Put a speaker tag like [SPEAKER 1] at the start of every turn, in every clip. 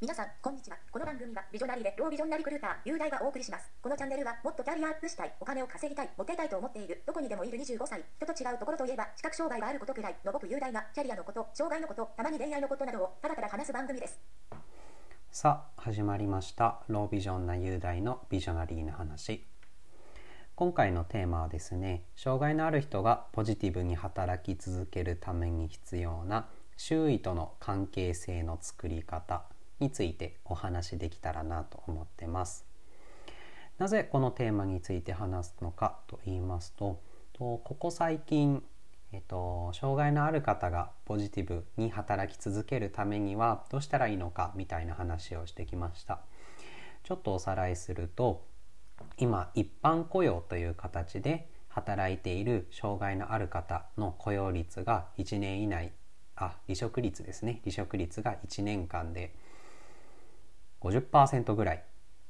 [SPEAKER 1] 皆さん、こんにちは。この番組は、ビジョナリーで、ロービジョンなリクルーター、雄大がお送りします。このチャンネルは、もっとキャリアアップしたい、お金を稼ぎたい、モテたいと思っている、どこにでもいる25歳、人と違うところといえば、視覚障害があることくらいの僕雄大が、キャリアのこと、障害のこと、たまに恋愛のことなどを、ただただ話す番組です。
[SPEAKER 2] さあ始まりましたロービジョンな雄大のビジョナリーな話今回のテーマはですね障害のある人がポジティブに働き続けるために必要な周囲との関係性の作り方についてお話しできたらなと思ってます。なぜこのテーマについて話すのかと言いますとここ最近、えっと、障害のある方がポジティブに働き続けるためにはどうしたらいいのかみたいな話をしてきました。ちょっとおさらいすると今一般雇用という形で働いている障害のある方の雇用率が1年以内あ離職率ですね離職率が1年間で50%ぐらい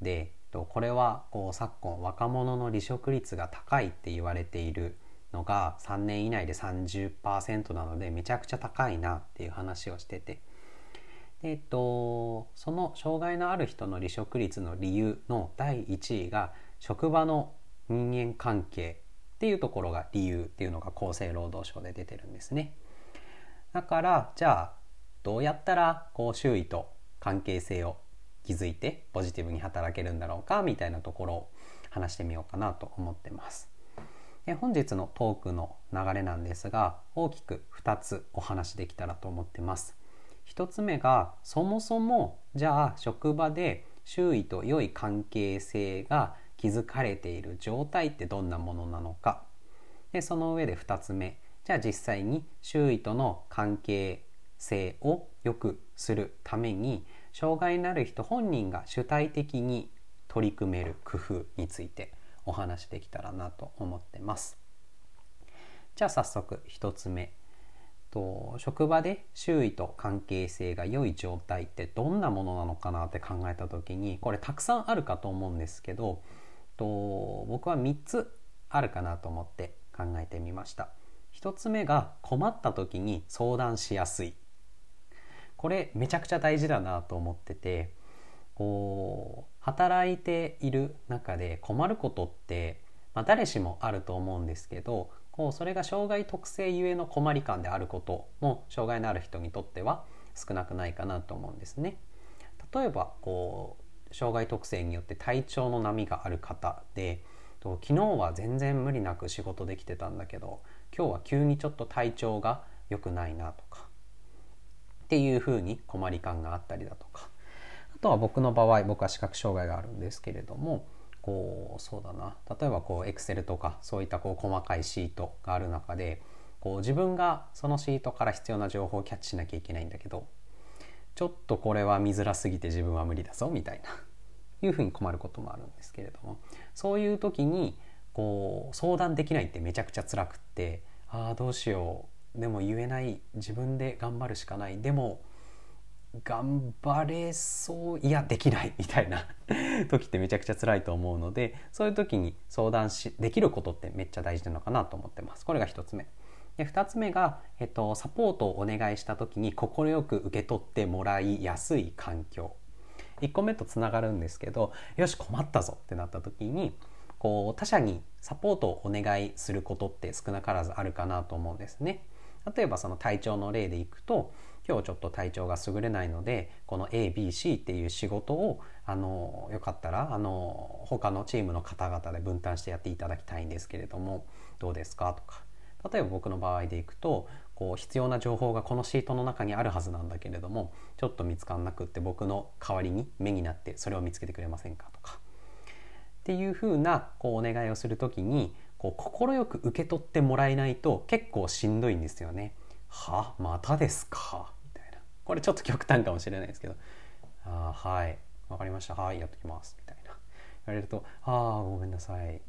[SPEAKER 2] でこれはこう昨今若者の離職率が高いって言われているのが3年以内で30%なのでめちゃくちゃ高いなっていう話をしててで、えっと、その障害のある人の離職率の理由の第1位が職場の人間関係っていうところが理由っていうのが厚生労働省で出てるんですね。だからじゃあどうやったらこう周囲と関係性を築いてポジティブに働けるんだろうかみたいなところを話してみようかなと思ってます。で本日のトークの流れなんですが大きく2つお話できたらと思ってます。1つ目がそもそもじゃあ職場で周囲と良い関係性が築かれている状態ってどんなものなのかでその上で2つ目じゃあ実際に周囲との関係性を良くするために障害のある人本人が主体的に取り組める工夫についてお話できたらなと思ってます。じゃあ早速1つ目と職場で周囲と関係性が良い状態ってどんなものなのかなって考えた時にこれたくさんあるかと思うんですけどと僕は3つあるかなと思って考えてみました。1つ目が困った時に相談しやすいこれめちゃくちゃ大事だなと思っててこう働いている中で困ることって、まあ、誰しもあると思うんですけどこうそれが障害特性ゆえの困り感であることも障害のある人にとっては少なくないかなと思うんですね。例えばこう障害特性によって体調の波がある方で昨日は全然無理なく仕事できてたんだけど今日は急にちょっと体調が良くないなとかっていうふうに困り感があったりだとか。あとは僕の場合僕は視覚障害があるんですけれどもこうそうだな。例えばこうエクセルとかそういったこう細かいシートがある中でこう自分がそのシートから必要な情報をキャッチしなきゃいけないんだけどちょっとこれは見づらすぎて自分は無理だぞみたいないうふうに困ることもあるんですけれどもそういう時にこう相談できないってめちゃくちゃ辛くってああどうしよう。でも言えない自分で頑張るしかない。でも頑張れそういやできない。みたいな時ってめちゃくちゃ辛いと思うのでそういう時に相談しできることってめっちゃ大事なのかなと思ってます。これが1つ目。で2つ目が、えっと、サポートをお願いした時に快く受け取ってもらいやすい環境。1個目とつながるんですけどよし困ったぞってなった時にこう他者にサポートをお願いすることって少なからずあるかなと思うんですね。例えばその体調の例でいくと今日ちょっと体調が優れないのでこの ABC っていう仕事をあのよかったらあの他のチームの方々で分担してやっていただきたいんですけれどもどうですかとか。例えば僕の場合でいくとこう必要な情報がこのシートの中にあるはずなんだけれどもちょっと見つかんなくって僕の代わりに目になってそれを見つけてくれませんかとか。っていうふうなこうお願いをする時にこう快く受け取ってもらえないと結構しんどいんですよね。は？またですか？みたいな。これちょっと極端かもしれないですけど「あはい。わかりました。はいやっときます」みたいな。言われると「ああごめんなさい」っ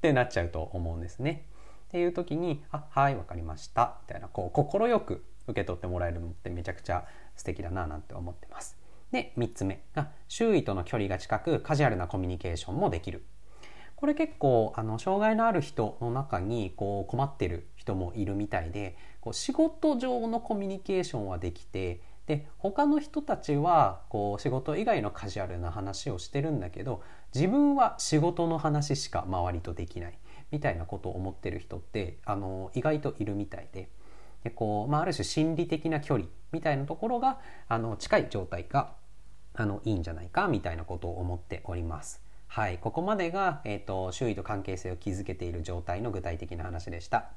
[SPEAKER 2] てなっちゃうと思うんですね。っていう時に「あはいわかりました」みたいな。こう快く受け取ってもらえるのってめちゃくちゃ素敵だななんて思ってます。で3つ目が周囲との距離が近くカジュアルなコミュニケーションもできる。これ結構あの障害のある人の中にこう困ってる人もいるみたいでこう仕事上のコミュニケーションはできてで他の人たちはこう仕事以外のカジュアルな話をしてるんだけど自分は仕事の話しか周りとできないみたいなことを思ってる人ってあの意外といるみたいででこう、まあ、ある種心理的な距離みたいなところがあの近い状態があのいいんじゃないかみたいなことを思っております。はい、ここまでが、えーと、周囲と関係性を築けている状態の具体的な話でした。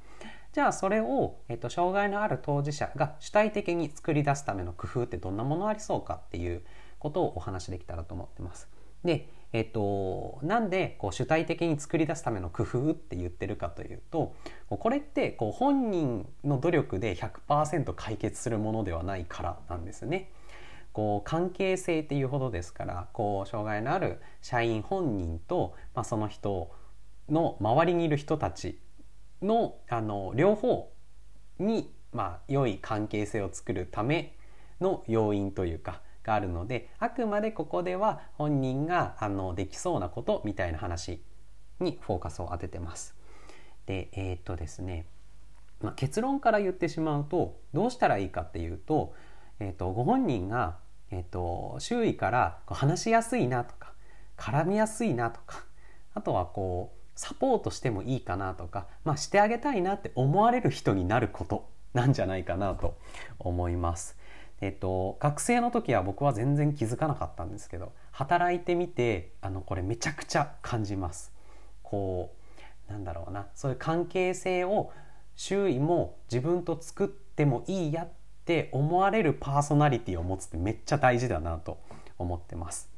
[SPEAKER 2] じゃあそれを、えーと、障害のある当事者が主体的に作り出すための工夫ってどんなものありそうかっていうことをお話しできたらと思ってます。で、えっと、なんでこう主体的に作り出すための工夫って言ってるかというとこれってこう本人の努力で100%解決するものではないからなんですね。こう関係性っていうほどですからこう障害のある社員本人と、まあ、その人の周りにいる人たちのあの両方に、まあ、良い関係性を作るための要因というかがあるのであくまでここでは本人があのできそうなことみたいな話にフォーカスを当ててます。でえー、っとですね、まあ、結論から言ってしまうとどうしたらいいかっていうと,、えー、っとご本人が、え、っと周囲から話しやすいなとか絡みやすいなとかあとはこうサポートしてもいいかなとか、まあ、してあげたいなって思われる人になることなんじゃないかなと思います。えっと、学生の時は僕は全然気づかなかったんですけど働いてみてあのこれめちゃくちゃ感じます。こうなんだろうなそういう関係性を周囲も自分と作ってもいいやっって思われるパーソナリティを持つってめっちゃ大事だなと思ってます。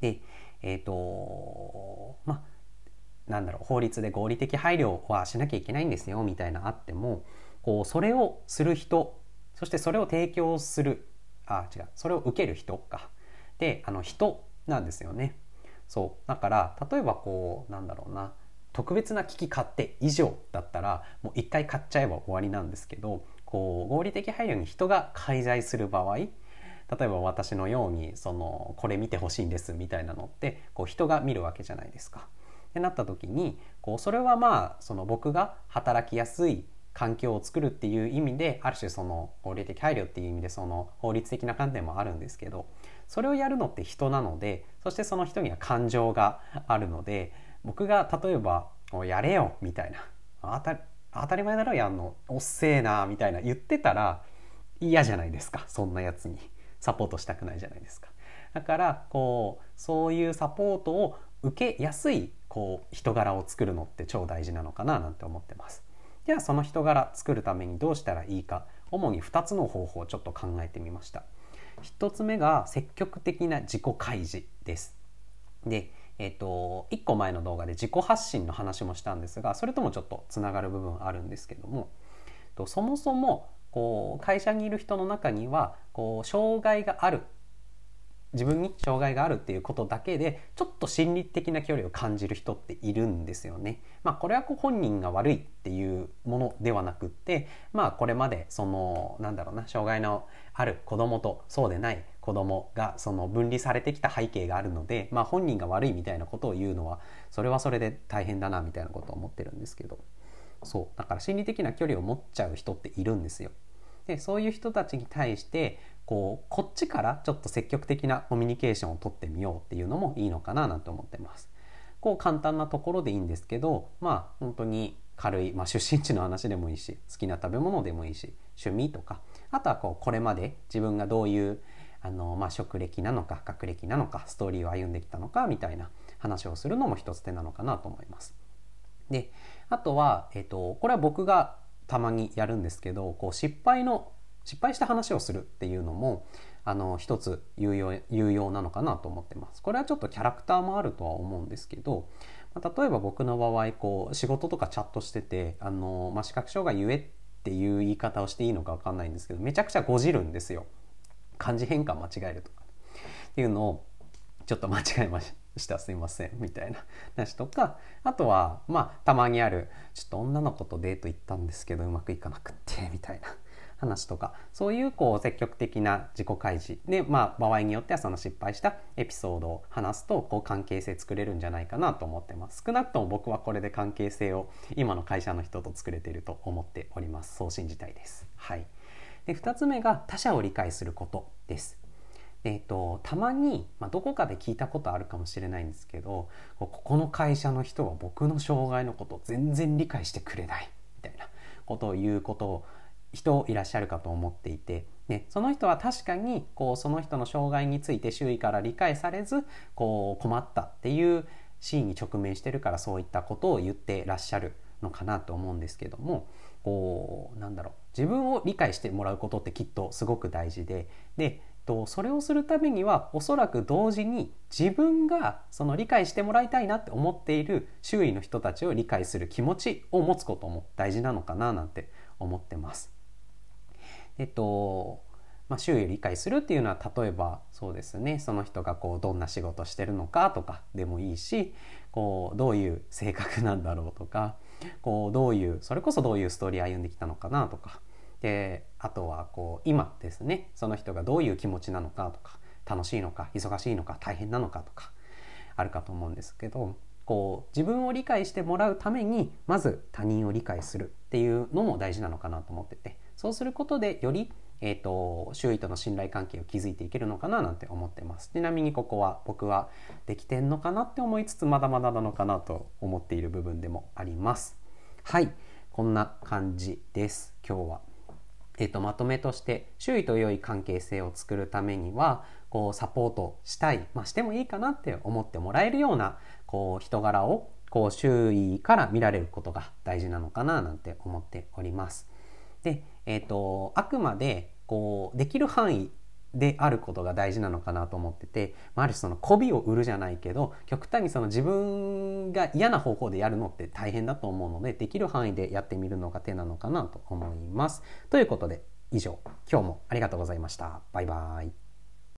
[SPEAKER 2] でえっ、ー、とまあなんだろう法律で合理的配慮はしなきゃいけないんですよみたいなあってもこうそれをする人そしてそれを提供するあ違うそれを受ける人かであの人なんですよねそうだから例えばこうなんだろうな特別な機器買って以上だったらもう一回買っちゃえば終わりなんですけどこう合理的配慮に人が介在する場合例えば私のようにそのこれ見てほしいんですみたいなのってこう人が見るわけじゃないですか。ってなった時にこうそれはまあその僕が働きやすい環境を作るっていう意味である種その合理的配慮っていう意味でその法律的な観点もあるんですけどそれをやるのって人なのでそしてその人には感情があるので僕が例えば「やれよ」みたいな当た当たり前だろやんのおっせえなみたいな言ってたら嫌じゃないですかそんなやつにサポートしたくないじゃないですか。だからこうそういうサポートを受けやすいこう人柄を作るのって超大事なのかななんて思ってます。ではその人柄作るためにどうしたらいいか主に2つの方法をちょっと考えてみました1つ目が積極的な自己開示ですでえっ、と1個前の動画で自己発信の話もしたんですがそれともちょっとつながる部分あるんですけどもそもそもこう会社にいる人の中にはこう障害がある自分に障害があるっていうことだけでちょっと心理的な距離を感じる人っているんですよね。まあこれはこう本人が悪いっていうものではなくってまあこれまでそのなんだろうな障害のある子供とそうでない子供がその分離されてきた背景があるのでまあ本人が悪いみたいなことを言うのはそれはそれで大変だなみたいなことを思ってるんですけどそうだから心理的な距離を持っちゃう人っているんですよ。でそういう人たちに対してこうこっちからちょっと積極的なコミュニケーションをとってみようっていうのもいいのかななんて思ってます。こう簡単なところでいいんですけどまあ本当に軽い、まあ、出身地の話でもいいし好きな食べ物でもいいし趣味とかあとはこうこれまで自分がどういうあの、まあ、職歴なのか学歴なのかストーリーを歩んできたのかみたいな話をするのも一つ手なのかなと思います。であとは、えーとこれは僕がたまにやるんですけどこう失敗の失敗した話をするっていうのもあの一つ有用有用なのかなと思ってます。これはちょっとキャラクターもあるとは思うんですけどま例えば僕の場合こう仕事とかチャットしててあの、まあ、視覚障害ゆえっていう言い方をしていいのか分かんないんですけどめちゃくちゃごじるんですよ。漢字変換間違えるとか。っていうのをちょっと間違えました。すいません。みたいな。話とか。あとはまあたまにあるちょっと女の子とデート行ったんですけどうまくいかなくってみたいな話とかそういうこう積極的な自己開示で、まあ、場合によってはその失敗したエピソードを話すとこう関係性作れるんじゃないかなと思ってます。少なくとも僕はこれで関係性を今の会社の人と作れていると思っております。そう信じたいです。はい。で2つ目が他者を理解することです。えーと、たまに、まあ、どこかで聞いたことあるかもしれないんですけどここの会社の人は僕の障害のことを全然理解してくれないみたいなことを言うことを人いらっしゃるかと思っていて、ね、その人は確かにこうその人の障害について周囲から理解されずこう困ったっていうシーンに直面してるからそういったことを言ってらっしゃるのかなと思うんですけどもこうなんだろう自分を理解してもらうことってきっとすごく大事ででとそれをするためにはおそらく同時に自分がその理解してもらいたいなって思っている周囲の人たちを理解する気持ちを持つことも大事なのかななんて思ってます。えっとまあ、周囲を理解するっていうのは例えばそうですねその人がこうどんな仕事してるのかとかでもいいしこうどういう性格なんだろうとかこうどういうそれこそどういうストーリー歩んできたのかなとか。であとはこう今ですねその人がどういう気持ちなのかとか楽しいのか忙しいのか大変なのかとかあるかと思うんですけどこう自分を理解してもらうためにまず他人を理解するっていうのも大事なのかなと思ってて。そうすることでより、えーと、周囲との信頼関係を築いていけるのかななんて思ってます。ちなみにここは僕はできてんのかなって思いつつまだまだなのかなと思っている部分でもあります。はい。こんな感じです。今日は。えっと、まとめとして周囲と良い関係性を作るためにはこうサポートしたい、まあ、してもいいかなって思ってもらえるようなこう人柄をこう周囲から見られることが大事なのかななんて思っております。で、えっと、あくまでこうできる範囲であることが大事なのかなと思ってて、まあ、ある種その媚びを売るじゃないけど極端にその自分が嫌な方法でやるのって大変だと思うのでできる範囲でやってみるのが手なのかなと思います。ということで以上今日もありがとうございました。バイバイ。